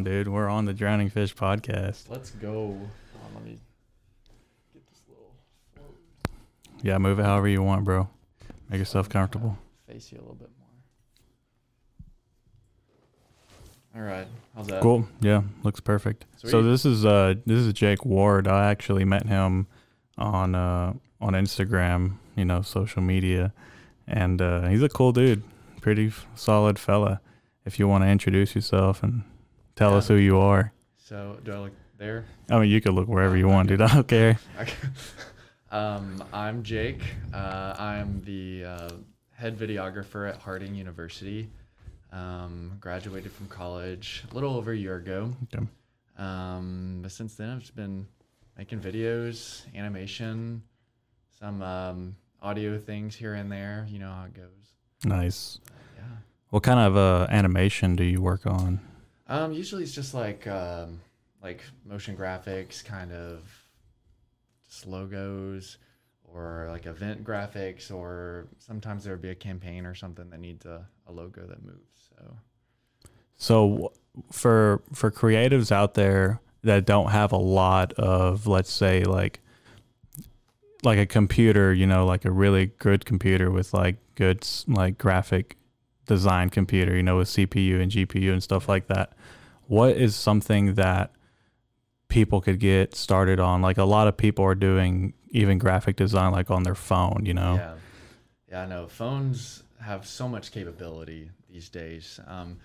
on, dude. We're on the Drowning Fish podcast. Let's go. On, let me get this little Yeah, move it however you want, bro. Make yourself comfortable. face you a little bit more. All right, how's that? Cool. Yeah, looks perfect. So this is uh this is Jake Ward. I actually met him on uh on Instagram, you know, social media, and uh, he's a cool dude. Pretty f- solid fella. If you want to introduce yourself and tell Yeah. us who you are. So do I look there? I mean, you could look wherever you want, dude. I don't care. Um, I'm Jake. Uh, I'm the uh, head videographer at Harding University. Um, graduated from college a little over a year ago. Okay. Um, but since then, I've just been making videos, animation, some um, audio things here and there. You know how it goes. Nice. Yeah. What kind of uh, animation do you work on? Um, usually it's just like um, like motion graphics, kind of just logos, or like event graphics, or sometimes there would be a campaign or something that needs a, a logo that moves. So So for for creatives out there that don't have a lot of let's say like like a computer, you know, like a really good computer with like good like graphic design computer, you know, with CPU and GPU and stuff like that. What is something that people could get started on? Like a lot of people are doing even graphic design like on their phone, you know. yeah, yeah, I know phones have so much capability these days. Um,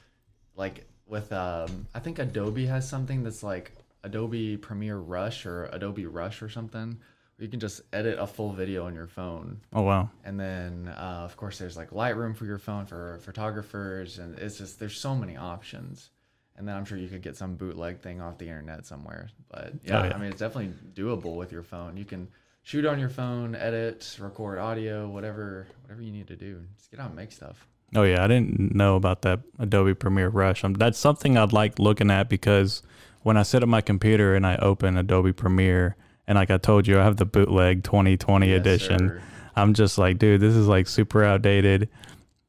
like with um, I think Adobe has something that's like Adobe Premiere Rush or Adobe Rush or something. You can just edit a full video on your phone. Oh wow. and then uh, of course there's like lightroom for your phone for photographers and it's just there's so many options and then i'm sure you could get some bootleg thing off the internet somewhere but yeah, Oh, yeah. i mean it's definitely doable with your phone you can shoot on your phone edit record audio whatever whatever you need to do just get out and make stuff Oh yeah, I didn't know about that Adobe Premiere Rush. Um, that's something I'd like looking at because when I sit at my computer and I open Adobe Premiere, and like I told you, I have the bootleg 2020 Yes, edition. sir. I'm just like, dude, this is like super outdated.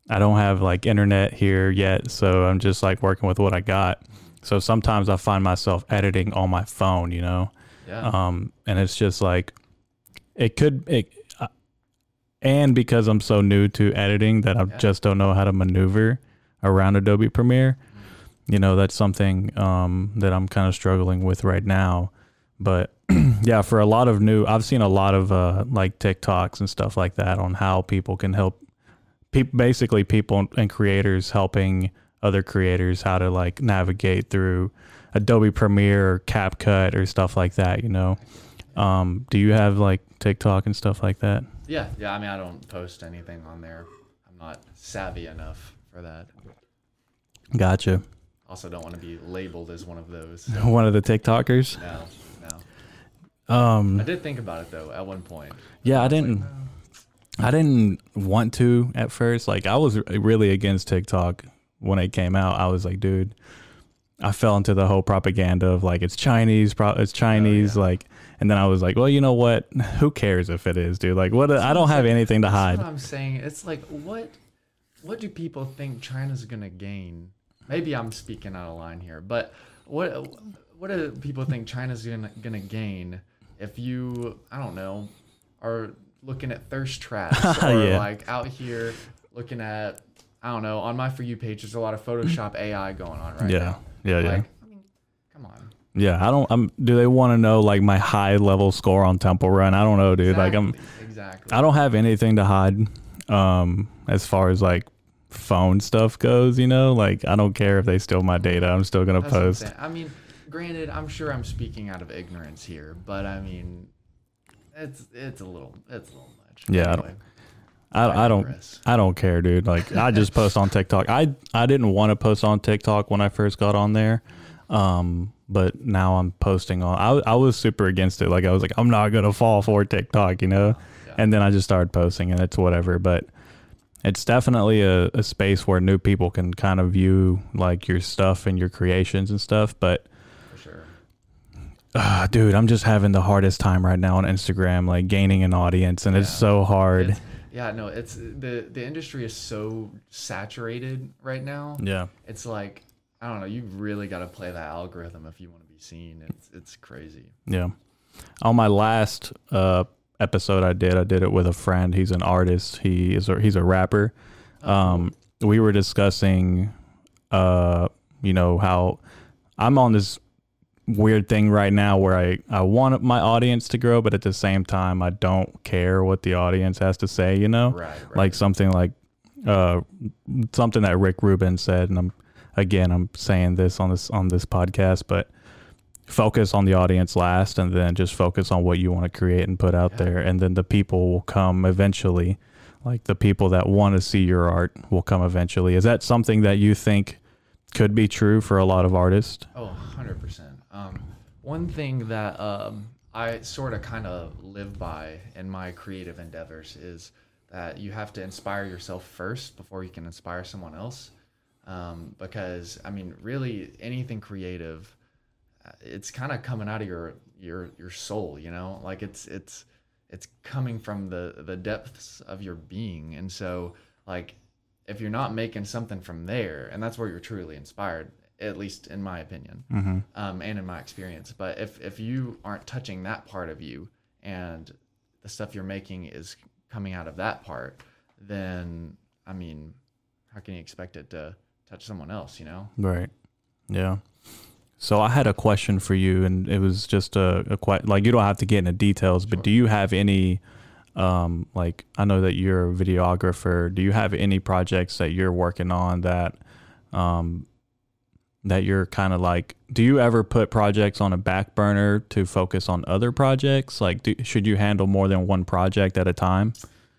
I don't have like internet here yet, so I'm just like working with what I got. So sometimes I find myself editing on my phone, you know, yeah um, and it's just like it could it, uh, and because i'm so new to editing that i Yeah. just don't know how to maneuver around adobe premiere you know that's something um, that i'm kind of struggling with right now but yeah for a lot of new i've seen a lot of uh, like tiktoks and stuff like that on how people can help peop basically people and creators helping other creators how to like navigate through adobe premiere or capcut or stuff like that you know um, do you have like TikTok and stuff like that? yeah yeah i mean i don't post anything on there i'm not savvy enough for that Gotcha. also don't want to be labeled as one of those One of the TikTokers. no no I Um, did think about it though at one point. yeah, I was like, didn't. no. I didn't want to at first. Like I was really against TikTok when it came out. I was like, dude, I fell into the whole propaganda of like it's Chinese, pro- it's Chinese, yeah. like. And then I was like, well, you know what? Who cares if it is, dude? Like, what? I don't have anything to That's hide. what I'm saying. It's like what what do people think China's gonna gain? Maybe I'm speaking out of line here, but what what do people think China's gonna gonna gain if you I don't know are looking at thirst traps or Yeah. like out here looking at I don't know on my for you page there's a lot of Photoshop AI going on right Yeah, now. yeah, yeah. Like, I mean, come on. Yeah, I don't. I'm. Do they want to know like my high level score on Temple Run? I don't know, dude. Like I'm. Exactly, exactly. I don't have anything to hide um as far as like phone stuff goes, you know? Like I don't care if they steal my data. I'm still going to That's post. I mean, granted, I'm sure I'm speaking out of ignorance here, but I mean, it's it's a little it's a little much. Yeah, I don't- I, I don't. I don't care, dude. Like I just post on TikTok. I I didn't want to post on TikTok when I first got on there. Um but now I'm posting on I I was super against it. Like I was like I'm not going to fall for TikTok, you know? Yeah. And then I just started posting and it's whatever, but it's definitely a, a space where new people can kind of view like your stuff and your creations and stuff, but. Ah, dude, I'm just having the hardest time right now on Instagram, like gaining an audience, and it's so hard. It's- yeah, no, it's the the industry is so saturated right now. yeah, It's like I I don't know. You really got to play that algorithm if you want to be seen. It's it's crazy. Yeah. On my last uh, episode I did, I did it with a friend. He's an artist. He is a, he's a rapper. Oh, Um, we were discussing, uh, you know, how I'm on this weird thing right now where I, I want my audience to grow, but at the same time, I don't care what the audience has to say, you know? right, right. Like something like, uh, something that Rick Rubin said. And I'm, again, I'm saying this on this, on this podcast, but focus on the audience last and then just focus on what you want to create and put out Yeah. there. And then the people will come eventually like the people that want to see your art will come eventually. Is that something that you think could be true for a lot of artists? Oh, 100%. Um, one thing that um, I sort of kind of live by in my creative endeavors is that you have to inspire yourself first before you can inspire someone else. Um, because, I mean, really, anything creative, uh, it's kind of coming out of your your your soul, you know? Like it's it's it's coming from the the depths of your being. And so, like if you're not making something from there, and that's where you're truly inspired, at least in my opinion, Mm-hmm. um, and in my experience. But if if you aren't touching that part of you, and the stuff you're making is coming out of that part, then I mean, how can you expect it to touch someone else? You know? Right. Yeah. So I had a question for you, and it was just a, a quite like you don't have to get into details, but do you have any, um, like I know that you're a videographer. Do you have any projects that you're working on that, um, that you're kind of like? Do you ever put projects on a back burner to focus on other projects? Like, do, should you handle more than one project at a time?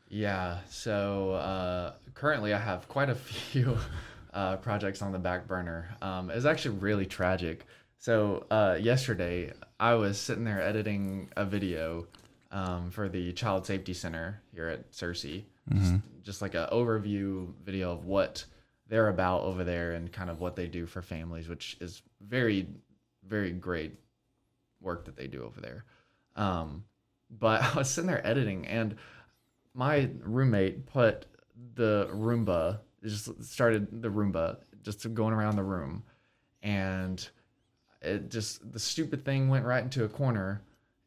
Yeah. So uh, currently, I have quite a few uh, projects on the back burner. Um, it's actually really tragic. So uh, yesterday, I was sitting there editing a video um, for the Child Safety Center here at Searcy. Just, just like an overview video of what they're about over there and kind of what they do for families, which is very, very great work that they do over there. Um, but I was sitting there editing and my roommate put the Roomba, just started the Roomba just going around the room. And it just, the stupid thing went right into a corner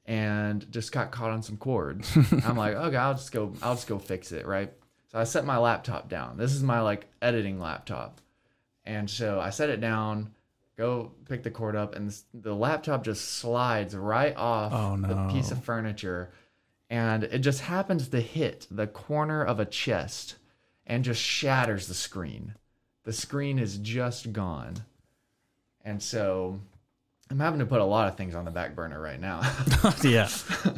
and just got caught on some cords. I'm like, okay, I'll just go, I'll just go fix it. Right. So I set my laptop down. This is my like editing laptop. And so I set it down, go pick the cord up, and the laptop just slides right off Oh, the piece of furniture. And it just happens to hit the corner of a chest and just shatters the screen. The screen is just gone. And so I'm having to put a lot of things on the back burner right now. yeah.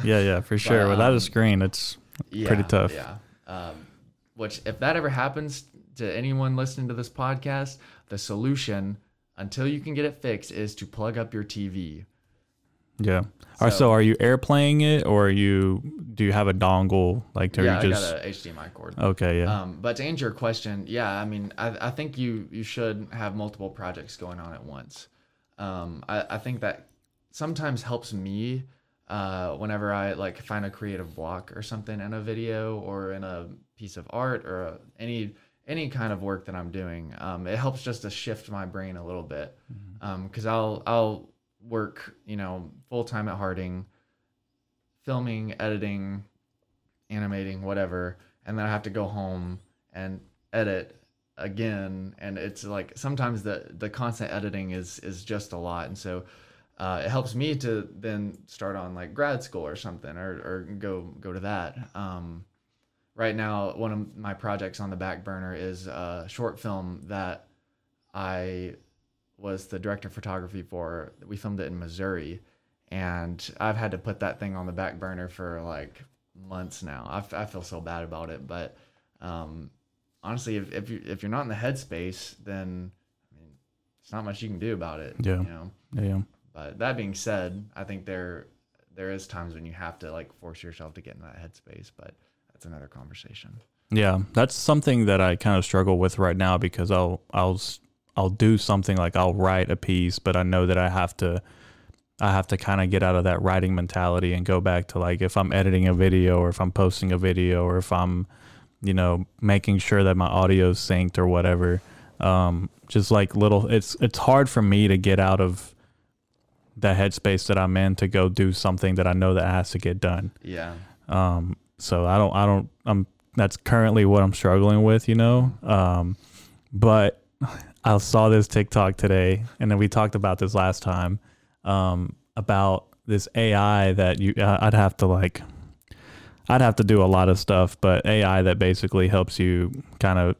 Yeah. Yeah. For sure. Without um, a screen, it's yeah, Pretty tough. Yeah. Um, which, if that ever happens to anyone listening to this podcast, the solution until you can get it fixed is to plug up your TV. Yeah. So, So- are you airplaying it or are you do you have a dongle like are yeah, you just I got a HDMI cord. Okay, yeah. Um, but to answer your question, yeah, I mean, I, I think you you should have multiple projects going on at once. Um, I, I think that sometimes helps me uh, whenever I like find a creative block or something in a video or in a piece of art or a, any any kind of work that I'm doing. Um, it helps just to shift my brain a little bit. Because I'll I'll work you know full time at Harding, filming, editing, animating, whatever, and then I have to go home and edit again. And it's like sometimes the the constant editing is is just a lot. And so uh, it helps me to then start on like grad school or something or, or go go to that. Um, right now one of my projects on the back burner is a short film that i was the director of photography for we filmed it in missouri and i've had to put that thing on the back burner for like months now i, f- I feel so bad about it but um, honestly if, if, you, if you're not in the headspace then I mean, it's not much you can do about it Yeah. you know yeah. but that being said, I think there there is times when you have to like force yourself to get in that headspace, but that's another conversation. Yeah, that's something that I kind of struggle with right now because I'll I'll I'll do something like I'll write a piece, but I know that I have to I have to kind of get out of that writing mentality and go back to like if I'm editing a video or if I'm posting a video or if I'm you know making sure that my audio's synced or whatever, Um, just like little, it's it's hard for me to get out of the headspace that I'm in to go do something that I know that has to get done. Yeah. Um, so I don't, I don't, I'm, that's currently what I'm struggling with, you know? Um, but I saw this TikTok today and then we talked about this last time, um, about this AI that you, I'd have to like, I'd have to do a lot of stuff, but AI that basically helps you kind of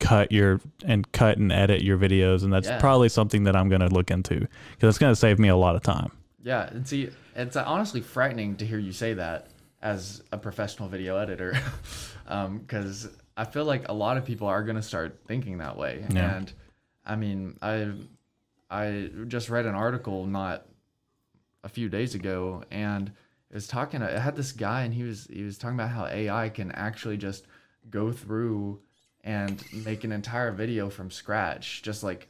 cut your and cut and edit your videos. And that's Yeah. probably something that I'm going to look into because it's going to save me a lot of time. Yeah, and see, it's honestly frightening to hear you say that as a professional video editor, um, because I feel like a lot of people are gonna start thinking that way. Yeah. And I mean, I I just read an article not a few days ago, and it was talking. I had this guy, and he was he was talking about how AI can actually just go through and make an entire video from scratch, just like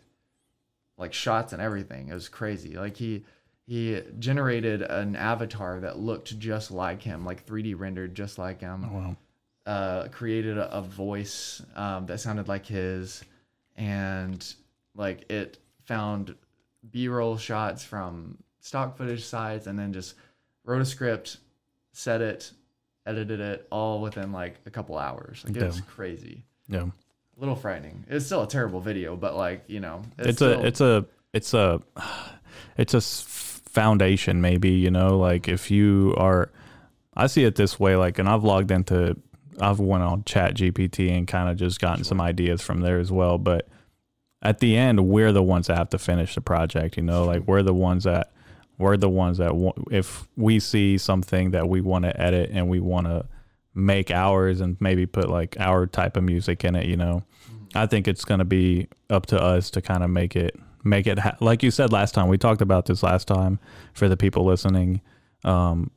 like shots and everything. It was crazy. Like he he generated an avatar that looked just like him, like 3D rendered just like him. Wow. Uh, created a, a voice um, that sounded like his, and like it found B-roll shots from stock footage sites, and then just wrote a script, set it, edited it all within like a couple hours. Like it was crazy. Yeah. A little frightening. It's still a terrible video, but like you know, it's, still- a it's a it's a it's a foundation maybe you know like if you are i see it this way like and i've logged into i've went on chat gpt and kind of just gotten some ideas from there as well but at the end we're the ones that have to finish the project you know like we're the ones that we're the ones that if we see something that we want to edit and we want to make ours and maybe put like our type of music in it you know mm-hmm. I think it's going to be up to us to kind of make it make it ha- like you said last time. We talked about this last time for the people listening. Um,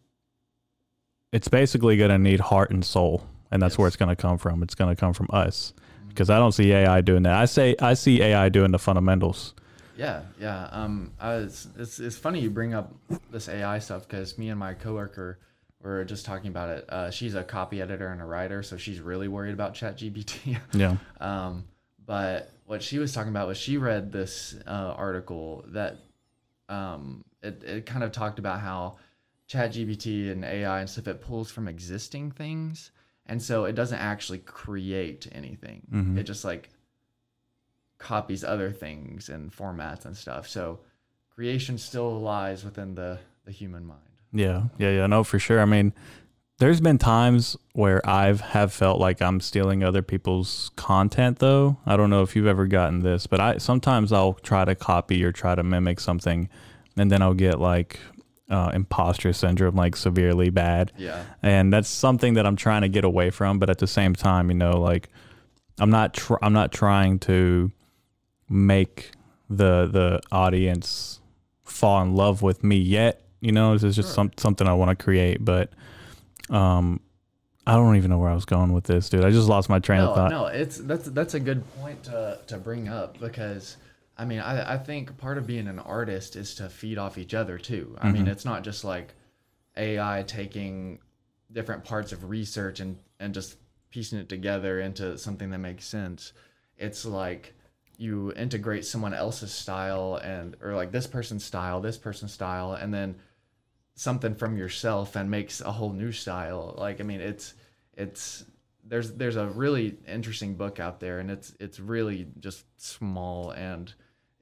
it's basically going to need heart and soul, and that's where it's going to come from. It's going to come from us because I don't see AI doing that. I say I see AI doing the fundamentals. Yeah, yeah. Um, I was, it's it's funny you bring up this AI stuff because me and my coworker were just talking about it. Uh, she's a copy editor and a writer, so she's really worried about ChatGPT. Yeah, um, but what she was talking about was she read this uh, article that um, it it kind of talked about how ChatGPT and AI and stuff it pulls from existing things, and so it doesn't actually create anything. Mhm. It just like copies other things and formats and stuff. So creation still lies within the the human mind. yeah, yeah, yeah. No, for sure. I mean, there's been times where I've have felt like I'm stealing other people's content though. I don't know if you've ever gotten this, but I sometimes I'll try to copy or try to mimic something and then I'll get like uh, imposter syndrome like severely bad. Yeah. And that's something that I'm trying to get away from, but at the same time, you know, like I'm not tr- I'm not trying to make the the audience fall in love with me yet. You know, this is just Sure. some, something I want to create, but um, I don't even know where I was going with this, dude. I just lost my train no, of thought. No, it's that's that's a good point to to bring up because I mean I I think part of being an artist is to feed off each other too. I mean Mhm. it's not just like AI taking different parts of research and and just piecing it together into something that makes sense. It's like you integrate someone else's style and or like this person's style, this person's style, and then something from yourself and makes a whole new style. Like I mean, it's it's there's there's a really interesting book out there, and it's it's really just small and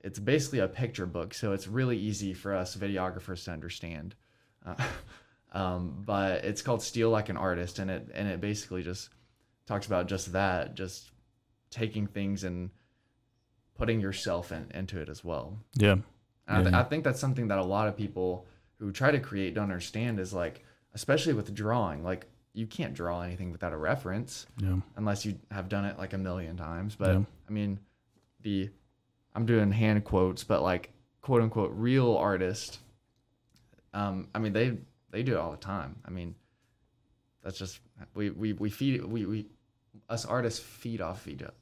it's basically a picture book, so it's really easy for us videographers to understand. Uh, um, but it's called Steal Like an Artist, and it and it basically just talks about just that, just taking things and putting yourself in, into it as well. Yeah, And I, th- Yeah. I think that's something that a lot of people who try to create don't understand is like, especially with drawing, like you can't draw anything without a reference yeah, unless you have done it like a million times. But Yeah. I mean, the I'm doing hand quotes, but like quote unquote real artist. Um, I mean they they do it all the time. I mean, that's just we we we feed we we us artists feed off each other,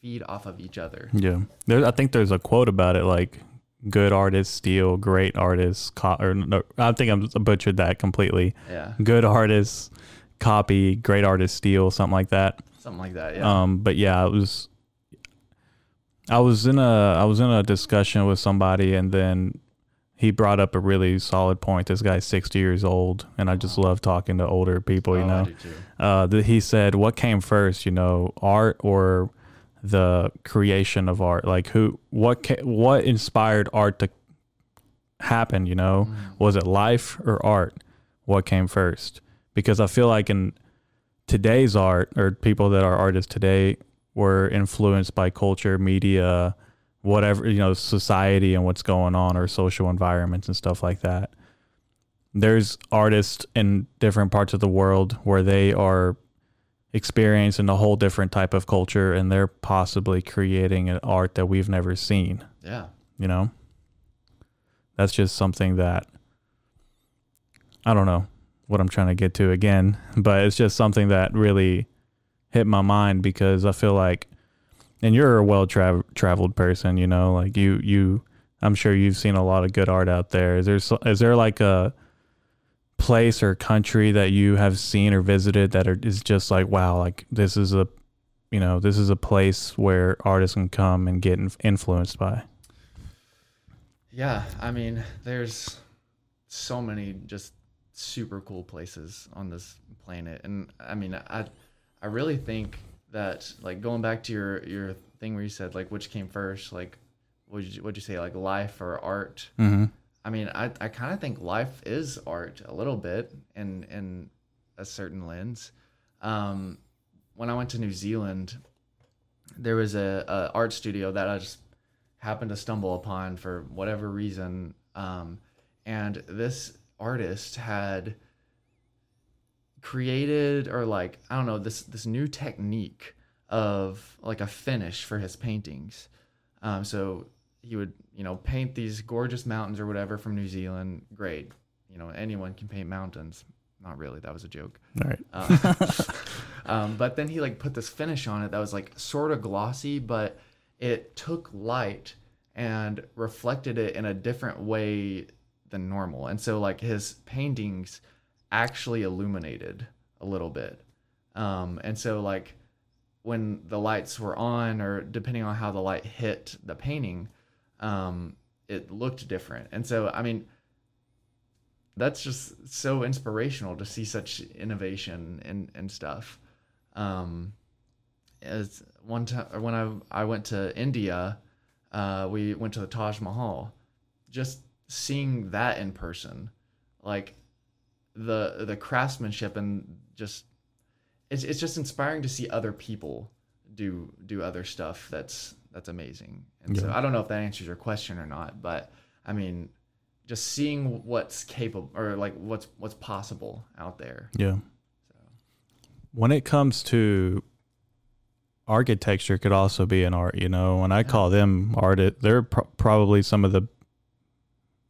feed off of each other. yeah. There, I think there's a quote about it, like "good artists steal, great artists co-, or no, I think I'm butchered that completely. Yeah, Good artists copy, great artists steal, something like that. something like that. Yeah. Um, but yeah, it was I was in a I was in a discussion with somebody, and then he brought up a really solid point. This guy's sixty years old, and I just love talking to older people. You Oh, know, uh, th- he said, "What came first? You know, art or the creation of art? Like who? What? Ca- what inspired art to happen? You know, Mm. was it life or art? What came first? Because I feel like in today's art or people that are artists today were influenced by culture, media, whatever, you know, society and what's going on or social environments and stuff like that. There's artists in different parts of the world where they are experiencing a whole different type of culture and they're possibly creating an art that we've never seen. Yeah. you know? That's just something that i don't know what i'm trying to get to again but it's just something that really hit my mind because i feel like and you're a well tra- traveled person you know like you you i'm sure you've seen a lot of good art out there. Is there is there like a place or country that you have seen or visited that are, is just like wow like this is a you know this is a place where artists can come and get inf- influenced by Yeah, I mean, there's so many just super cool places on this planet, and I mean, I I really think that like going back to your your thing where you said like which came first, like what you what'd you say like life or art? mm-hmm. I mean, I I kind of think life is art a little bit in in a certain lens. Um, when I went to New Zealand, there was a, a art studio that I just happened to stumble upon for whatever reason, um, and this artist had created or like I don't know this this new technique of like a finish for his paintings. Um, so he would you know paint these gorgeous mountains or whatever from New Zealand. Great, you know anyone can paint mountains. Not really. That was a joke. all right Uh, um, but then he like put this finish on it that was like sort of glossy, but it took light and reflected it in a different way than normal. And so like his paintings actually illuminated a little bit. Um, and so like when the lights were on or depending on how the light hit the painting, um, it looked different. And so I mean that's just so inspirational to see such innovation and, and stuff. Um, as one time when I I went to India, uh, we went to the Taj Mahal. Just seeing that in person, like the the craftsmanship and just it's it's just inspiring to see other people do do other stuff that's that's amazing. And so I don't know if that answers your question or not, but I mean, just seeing what's capable or like what's what's possible out there. yeah. When it comes to architecture could also be an art you know? When i Yeah. call them artists they're pro- probably some of the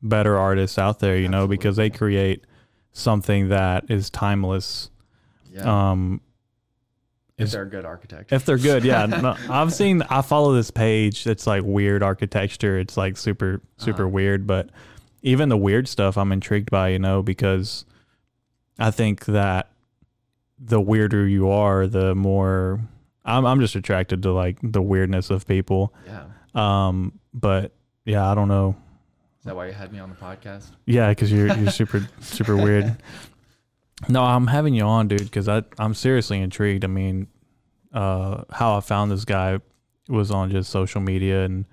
better artists out there you know? Because they create something that is timeless. Yeah, um if they're a good architect. If they're good, yeah. No, I've seen. I follow this page. It's like weird architecture. It's like super, super Uh-huh. weird. But even the weird stuff, I'm intrigued by. You know, because I think that the weirder you are, the more I'm. I'm just attracted to like the weirdness of people. yeah, Um, but yeah, I don't know. is that why you had me on the podcast? Yeah, because you're you're super super weird. No, I'm having you on, dude, because I I'm seriously intrigued. I mean, uh, how I found this guy was on just social media, and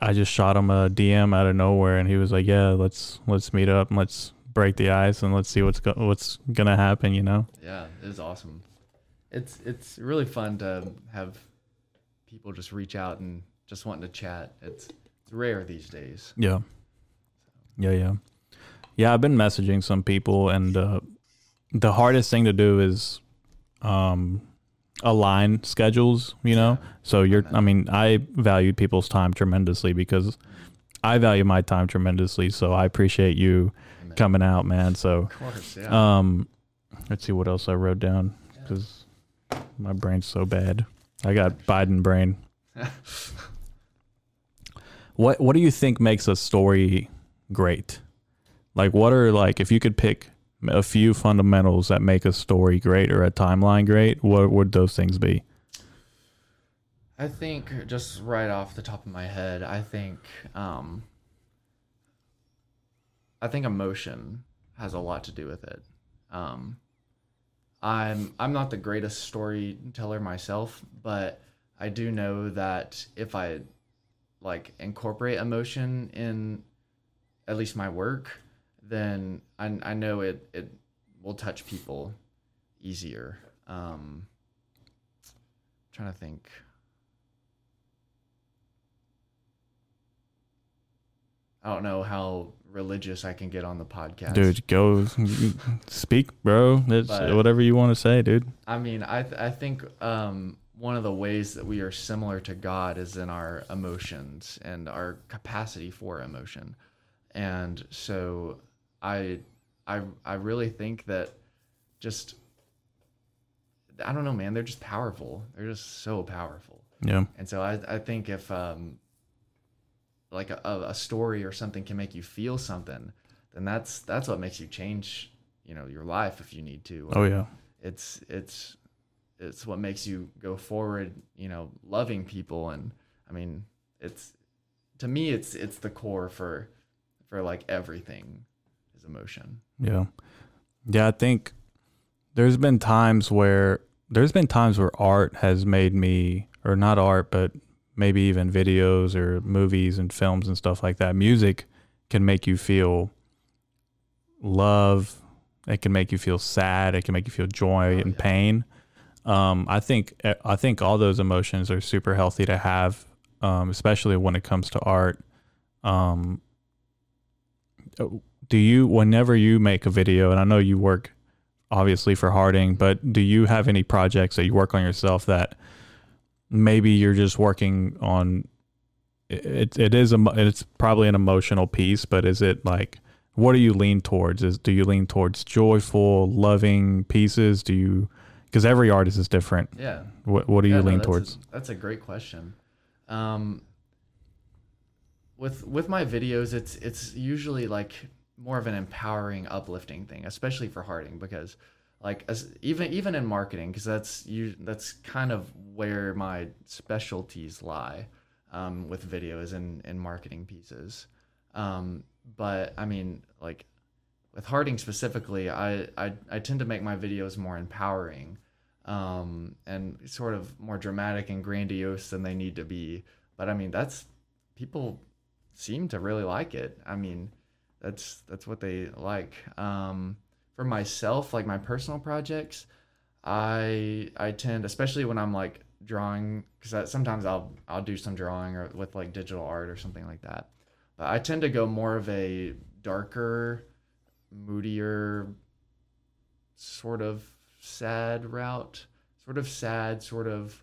I just shot him a DM out of nowhere, and he was like, "Yeah, let's let's meet up and let's break the ice and let's see what's go- what's gonna happen," you know? Yeah, it is awesome. It's it's really fun to have people just reach out and just wanting to chat. It's it's rare these days. Yeah. Yeah, yeah. Yeah, I've been messaging some people and uh the hardest thing to do is um align schedules, you know? So you're I mean, I value people's time tremendously because I value my time tremendously, so I appreciate you Amen. coming out, man. So course, yeah. um let's see what else I wrote down cuz my brain's so bad. I got Biden brain. What what do you think makes a story great? Like what are like if you could pick a few fundamentals that make a story great or a timeline great, what would those things be? I think just right off the top of my head, I think um, I think emotion has a lot to do with it. Um, I'm I'm not the greatest storyteller myself, but I do know that if I like incorporate emotion in at least my work, then I, I know it it will touch people easier. Um, trying to think. I don't know how religious I can get on the podcast. Dude, go speak, bro. It's But- whatever you want to say, dude. I mean, I th- I think um, one of the ways that we are similar to God is in our emotions and our capacity for emotion, and so I I I really think that just I don't know, man. They're just powerful. They're just so powerful. Yeah. And so I, I think if um, like a, a story or something can make you feel something, then that's that's what makes you change, you know, your life if you need to. Oh yeah. It's it's it's what makes you go forward, you know, loving people and I mean, it's to me it's it's the core for for like everything emotion. Yeah. Yeah, I think there's been times where there's been times where art has made me or not art, but maybe even videos or movies and films and stuff like that. Music can make you feel love, it can make you feel sad, it can make you feel joy Oh, and yeah. pain. Um, I think I think all those emotions are super healthy to have, um, especially when it comes to art. Um, do you whenever you make a video and i know you work obviously for harding but do you have any projects that you work on yourself that maybe you're just working on it, it is a it's probably an emotional piece but is it like what do you lean towards is do you lean towards joyful loving pieces do you because every artist is different Yeah. what, what do you Yeah, no, lean that's towards A, that's a great question. Um, with with my videos, it's it's usually like more of an empowering, uplifting thing, especially for Harding, because like as even even in marketing, because that's you that's kind of where my specialties lie um, with videos and and marketing pieces. Um, but I mean, like with Harding specifically, I, I I tend to make my videos more empowering um, and sort of more dramatic and grandiose than they need to be. But I mean, that's people seem to really like it. I mean, that's that's what they like. Um, for myself, like my personal projects, I I tend, especially when I'm like drawing, because sometimes I'll I'll do some drawing or with like digital art or something like that. But I tend to go more of a darker, moodier, sort of sad route, sort of sad, sort of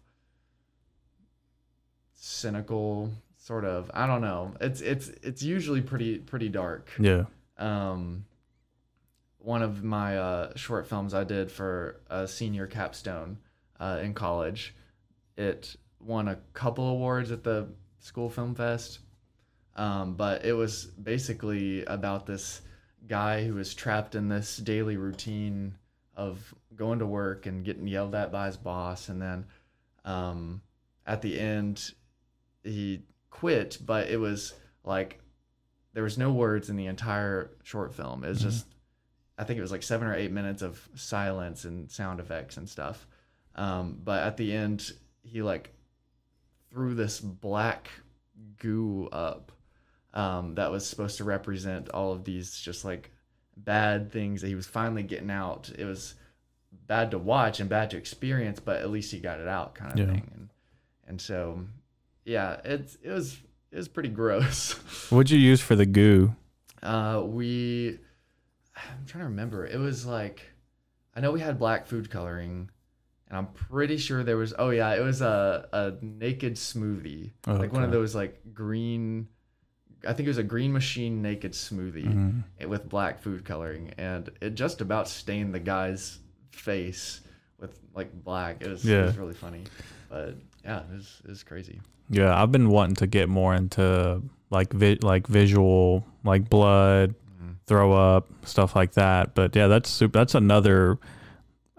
cynical, sort of. I don't know. It's it's it's usually pretty pretty dark. yeah Um, one of my uh, short films I did for a senior capstone uh, in college, it won a couple awards at the school film fest. Um, but it was basically about this guy who was trapped in this daily routine of going to work and getting yelled at by his boss, and then um, at the end he quit. But it was like there was no words in the entire short film. It was Mhm. just I think it was like seven or eight minutes of silence and sound effects and stuff. Um, but at the end, he like threw this black goo up um, that was supposed to represent all of these just like bad things that he was finally getting out. It was bad to watch and bad to experience, but at least he got it out, kind of Yeah. thing. And and so, yeah, it's it was it was pretty gross. what'd you use for the goo Uh, we, I'm trying to remember. It was like, I know we had black food coloring, and I'm pretty sure there was. Oh yeah, it was a a naked smoothie, Oh, like one of those like green. I think it was a green machine naked smoothie Mhm. with black food coloring, and it just about stained the guy's face with like black. It was, it was really funny, but yeah, it's was it was crazy. Yeah, I've been wanting to get more into like vi- like visual, like blood, Mhm. throw up, stuff like that. But yeah, that's super, that's another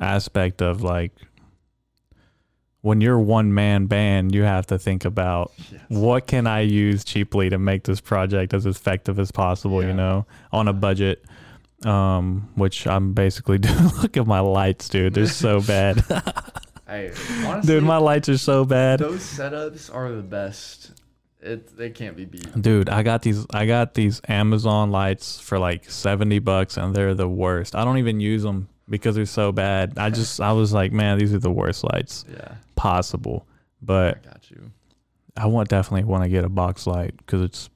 aspect of like when you're one man band, you have to think about Yes. what can I use cheaply to make this project as effective as possible, Yeah. you know, on a budget. Um, which I'm basically doing. Look at my lights, dude. They're so bad. Hey, honestly, dude, my lights are so bad. those setups are the best. It they can't be beat. Dude, I got these I got these Amazon lights for like 70 bucks and they're the worst. I don't even use them because they're so bad. I just I was like, man, these are the worst lights Yeah, possible. I But got you. I want definitely want to get a box light cuz it's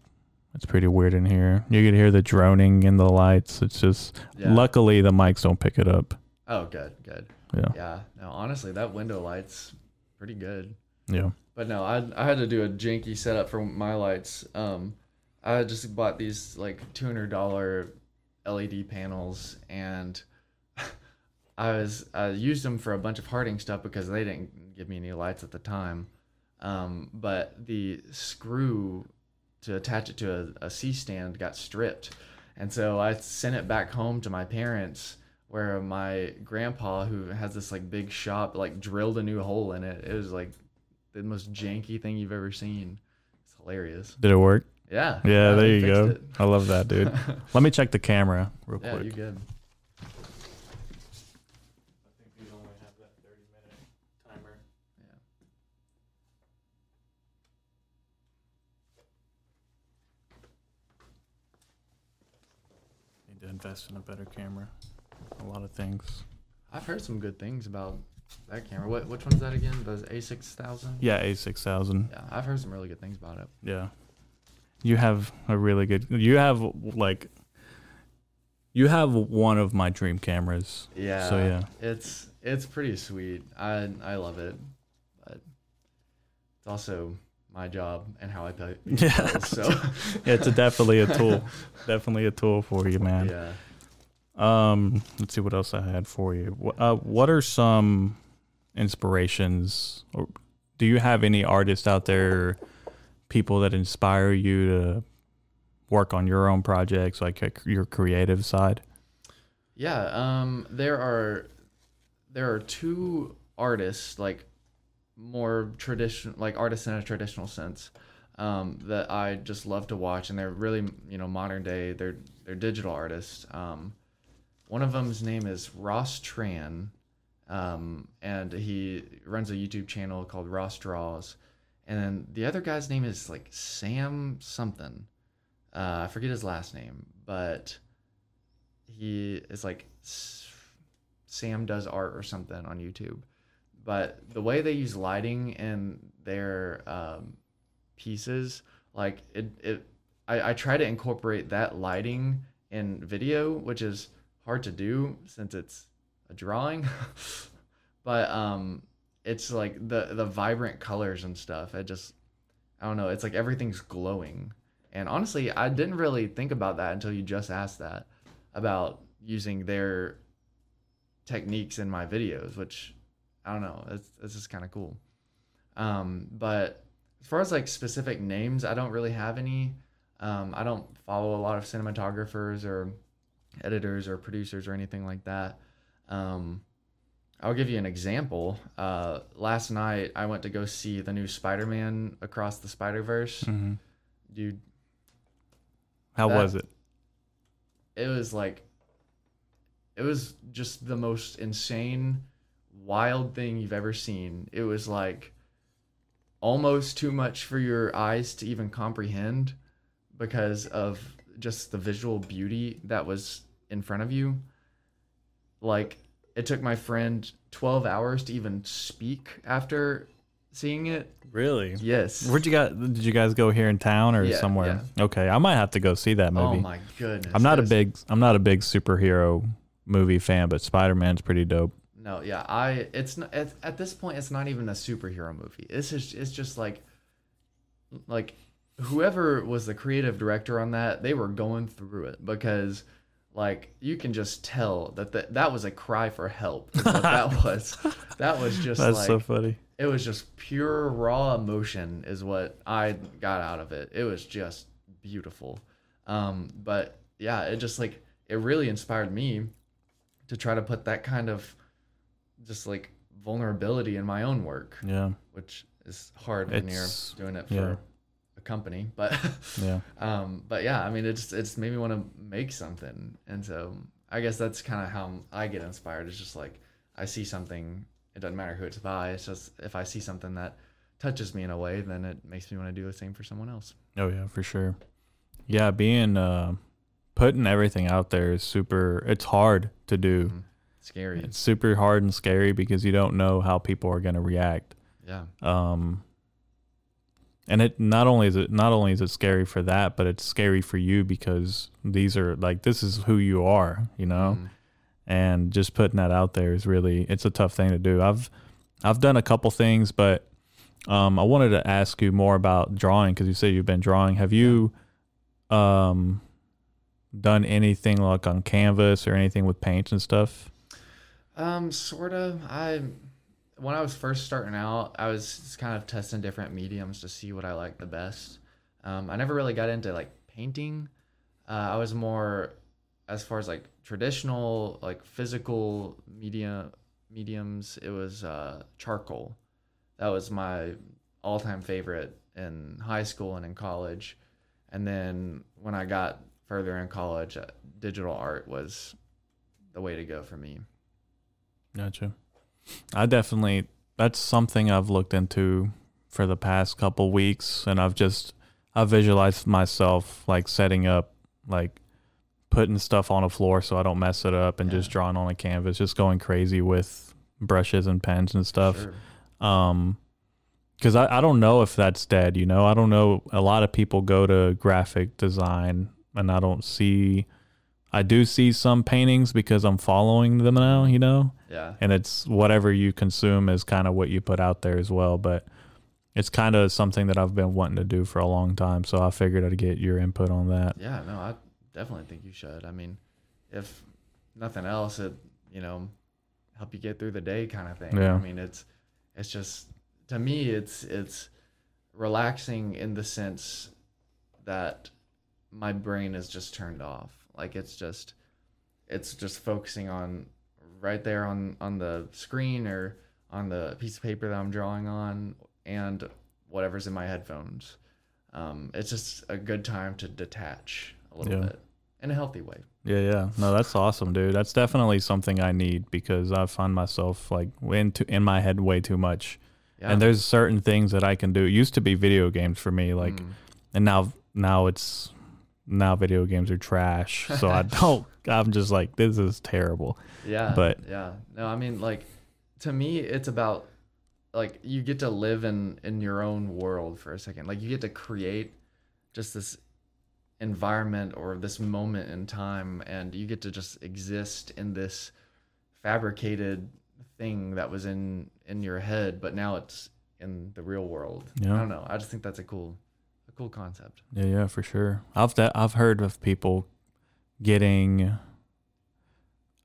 it's pretty weird in here. You can hear the droning in the lights. It's just Yeah. luckily the mics don't pick it up. Oh, good, good. Yeah. Yeah. No, honestly, that window light's pretty good. Yeah. But no, I I had to do a janky setup for my lights. Um, I just bought these like two hundred dollar LED panels, and I was I used them for a bunch of Harding stuff because they didn't give me any lights at the time. Um, but the screw to attach it to a, a C stand got stripped, and so I sent it back home to my parents. Where my grandpa, who has this like big shop, like drilled a new hole in it. It was like the most janky thing you've ever seen. It's hilarious. Did it work? Yeah. Yeah, there you go. fixed I love that, dude. Let me check the camera real yeah, quick. you good. I think these only have that 30 minute timer. Yeah. Need to invest in a better camera. A lot of things. I've heard some good things about that camera. What which one's that again? The A six thousand. Yeah, A6000. Yeah, I've heard some really good things about it. Yeah. You have a really good you have like you have one of my dream cameras. Yeah. So yeah. It's it's pretty sweet. I I love it, but it's also my job and how I pay. pay Yeah. bills, so Yeah, it's a, definitely a tool. definitely a tool for you, man. yeah. Um, let's see what else I had for you. Uh, what are some inspirations, or do you have any artists out there, people that inspire you to work on your own projects, like your creative side? Yeah, um, there are there are two artists like more traditional like artists in a traditional sense um, that I just love to watch, and they're really you know modern day. They're they're digital artists. Um, one of them's name is Ross Tran, um, and he runs a YouTube channel called Ross Draws, and then the other guy's name is like Sam something. Uh, I forget his last name, but he is like Sam does art or something on YouTube. But the way they use lighting in their um, pieces, like it, it I, I try to incorporate that lighting in video, which is hard to do since it's a drawing. but um, it's like the the vibrant colors and stuff. I just I don't know. It's like everything's glowing. And honestly, I didn't really think about that until you just asked that about using their techniques in my videos, which I don't know. It's it's just kind of cool. Um, but as far as like specific names, I don't really have any. Um, I don't follow a lot of cinematographers or editors or producers or anything like that. Um, I'll give you an example. Uh, last night I went to go see the new Spider-Man Across the Spider-Verse. Mm-hmm. Dude, How That- was it? it was like it was just the most insane wild thing you've ever seen it was like almost too much for your eyes to even comprehend because of just the visual beauty that was in front of you like it took my friend 12 hours to even speak after seeing it Really? yes Where'd you guys? Did you guys go here in town or Yeah, somewhere? Okay, I might have to go see that movie. oh my goodness I'm not a It's- big I'm not a big superhero movie fan, but Spider Man's pretty dope. No, yeah, I it's not at, at this point it's not even a superhero movie. It's just it's just like like whoever was the creative director on that, they were going through it because like you can just tell that the, that was a cry for help. that was. That was just That's like so funny. it was just pure raw emotion is what I got out of it. It was just beautiful. Um, but yeah, it just like it really inspired me to try to put that kind of just like vulnerability in my own work, Yeah. which is hard when It's- you're doing it for yeah. A company. But Yeah. um, but yeah, I mean, it's it's made me want to make something, and so I guess that's kind of how I get inspired. It's just like I see something. It doesn't matter who it's by. It's just if I see something that touches me in a way, then it makes me want to do the same for someone else. Oh yeah, for sure. Yeah, being uh putting everything out there is super it's hard to do. Mhm. Scary. It's super hard and scary because you don't know how people are going to react. yeah. Um and it not only is it not only is it scary for that, but it's scary for you because these are like this is who you are, you know? Mhm. and just putting that out there is really it's a tough thing to do. I've I've done a couple things, but um, I wanted to ask you more about drawing because you said you've been drawing. Have you um, done anything like on canvas or anything with paints and stuff? Um, sort of. I when I was first starting out, I was just kind of testing different mediums to see what I liked the best. Um, I never really got into like painting. Uh, I was more as far as like traditional, like physical media mediums. It was uh, charcoal. That was my all-time favorite in high school and in college. And then when I got further in college, uh, digital art was the way to go for me. Gotcha. I definitely that's something I've looked into for the past couple weeks and I've just I visualized myself like setting up like putting stuff on a floor so I don't mess it up and just drawing on a canvas, just going crazy with brushes and pens and stuff. Sure. Um because I, I don't know if that's dead, you know. I don't know a lot of people go to graphic design and I don't see I do see some paintings because I'm following them now, you know Yeah. and it's whatever you consume is kind of what you put out there as well but it's kind of something that i've been wanting to do for a long time so i figured i'd get your input on that Yeah, no, I definitely think you should. I mean, if nothing else, it you know help you get through the day, kind of thing. Yeah. I mean, it's it's just to me, it's it's relaxing in the sense that my brain is just turned off. Like it's just it's just focusing on right there on on the screen or on the piece of paper that I'm drawing on and whatever's in my headphones. Um, it's just a good time to detach a little Yeah. bit in a healthy way. yeah yeah no that's awesome dude that's definitely something i need because i find myself like into in my head way too much Yeah. and there's certain things that i can do it used to be video games for me like Mm. and now now it's now video games are trash so i don't i'm just like this is terrible Yeah. But- yeah. No, I mean like to me it's about like you get to live in in your own world for a second. Like you get to create just this environment or this moment in time and you get to just exist in this fabricated thing that was in in your head but now it's in the real world. Yeah. I don't know. I just think that's a cool a cool concept. Yeah, yeah, for sure. I've that I've heard of people getting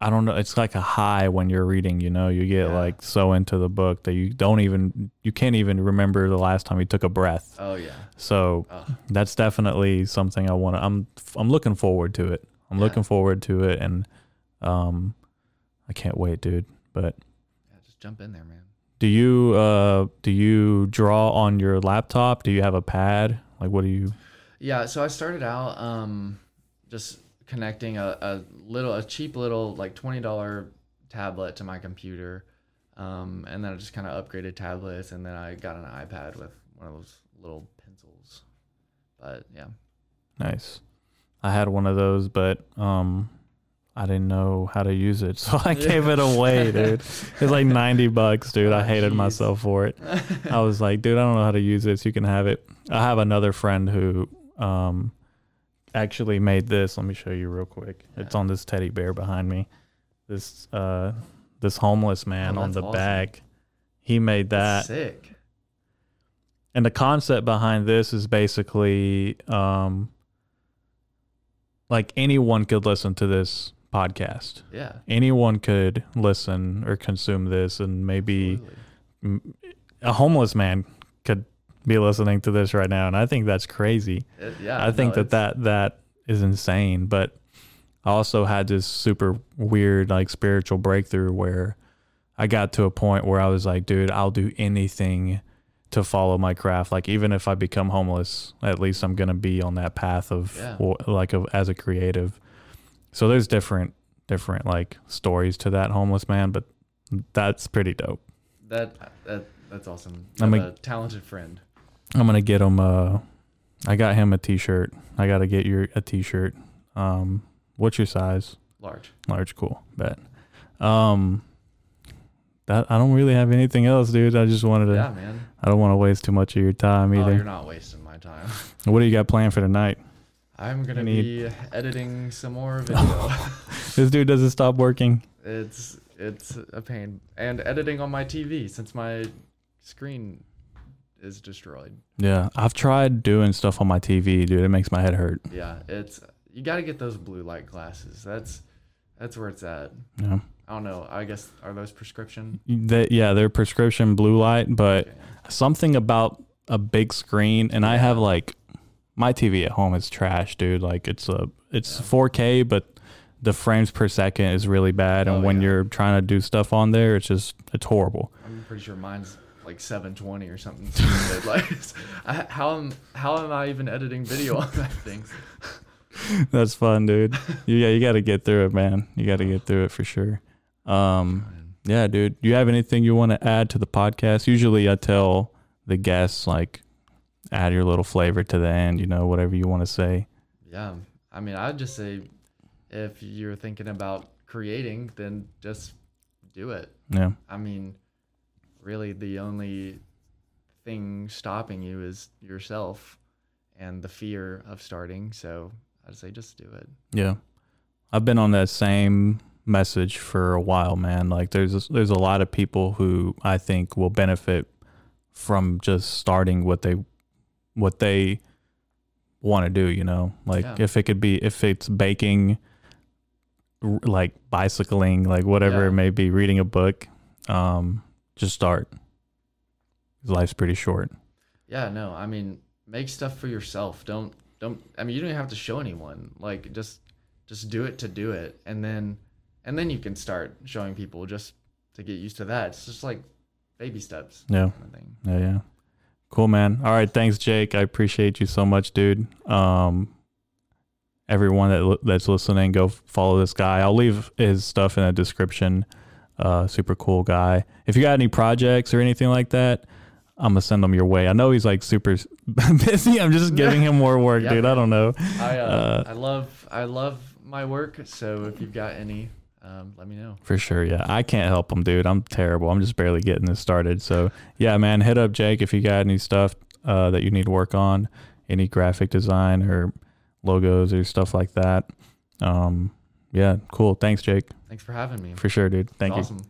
I don't know, it's like a high when you're reading, you know, you get Yeah. like so into the book that you don't even you can't even remember the last time you took a breath. Oh yeah. So Oh, that's definitely something I want to I'm I'm looking forward to it. I'm Yeah. looking forward to it and um I can't wait, dude. But yeah, just jump in there, man. do you uh do you draw on your laptop? Do you have a pad? Like what do you Yeah, so I started out um, just connecting a, a little, a cheap little like twenty dollar tablet to my computer, um, and then I just kind of upgraded tablets, and then I got an iPad with one of those little pencils. But yeah, Nice. I had one of those, but um, I didn't know how to use it, so I gave it away, dude. It's like ninety bucks, dude. I Oh, hated jeez. myself for it. I was like, dude, I don't know how to use this. You can have it. I have another friend who um actually made this. Let me show you real quick. It's on this teddy bear behind me. This uh this homeless man Oh, on the awesome. back. He made that. sick. And the concept behind this is basically um like anyone could listen to this podcast. Yeah, Anyone could listen or consume this and maybe absolutely. a homeless man be listening to this right now and I think that's crazy. It- yeah. I think no, that that that is insane, but I also had this super weird like spiritual breakthrough where I got to a point where I was like, dude, I'll do anything to follow my craft. Like even if I become homeless, at least I'm gonna be on that path of Yeah. like of, as a creative. So there's different different like stories to that homeless man, but that's pretty dope. That that that's awesome. I'm a- a talented friend. I'm gonna get him. Uh, I got him a T-shirt. I gotta get your a T-shirt. Um, what's your size? Large. Large, cool. Bet. Um, that I don't really have anything else, dude. I just wanted to. Yeah, man. I don't want to waste too much of your time Oh, either. you're not wasting my time. what do you got planned for tonight? I'm gonna need- be editing some more video. This dude doesn't stop working. it's it's a pain, and editing on my TV since my screen is destroyed. Yeah, I've tried doing stuff on my TV, dude. It makes my head hurt. Yeah, it's you got to get those blue light glasses. That's that's where it's at. Yeah, I don't know. I guess are those prescription? they, yeah, they're prescription blue light, but Okay. something about a big screen, and I have like my TV at home is trash, dude. Like it's a it's Yeah. 4K, but the frames per second is really bad, and Oh, when yeah. you're trying to do stuff on there, it's just it's horrible. I'm pretty sure mine's like 720 or something. like, I, how am how am I even editing video on that thing? That's fun, dude. You- yeah, you got to get through it, man. You got to get through it for sure. Um, yeah, dude. Do you have anything you want to add to the podcast? Usually, I tell the guests like add your little flavor to the end. You know, whatever you want to say. Yeah, I mean, I'd just say if you're thinking about creating, then just do it. Yeah, I mean, really, the only thing stopping you is yourself and the fear of starting. So I'd say just do it. yeah. I've been on that same message for a while, man. Like, there's there's a lot of people who I think will benefit from just starting what they what they want to do. You know, like Yeah. if it could be if it's baking, like bicycling, like whatever Yeah. it may be, reading a book, um, just start. Life's pretty short. Yeah, no, I mean, make stuff for yourself. Don't don't. I mean, you don't even have to show anyone. Like, just just do it to do it, and then and then you can start showing people just to get used to that. It's just like baby steps. Yeah. Kind of thing. Yeah, yeah. Cool, man. All right, thanks, Jake. I appreciate you so much, dude. Um, everyone that that's listening, go follow this guy. I'll leave his stuff in the description. Uh, super cool guy. If you got any projects or anything like that, I'm gonna send them your way. I know he's like super busy. I'm just giving him more work, Yeah, dude. I don't know. I uh, Uh, I love I love my work. So if you've got any, um, let me know. For sure, yeah. I can't help him, dude. I'm terrible. I'm just barely getting this started. So, yeah, man, hit up Jake if you got any stuff uh, that you need to work on, any graphic design or logos or stuff like that. Um, yeah, cool. Thanks, Jake. Thanks for having me. For sure, dude. Thank you. Awesome.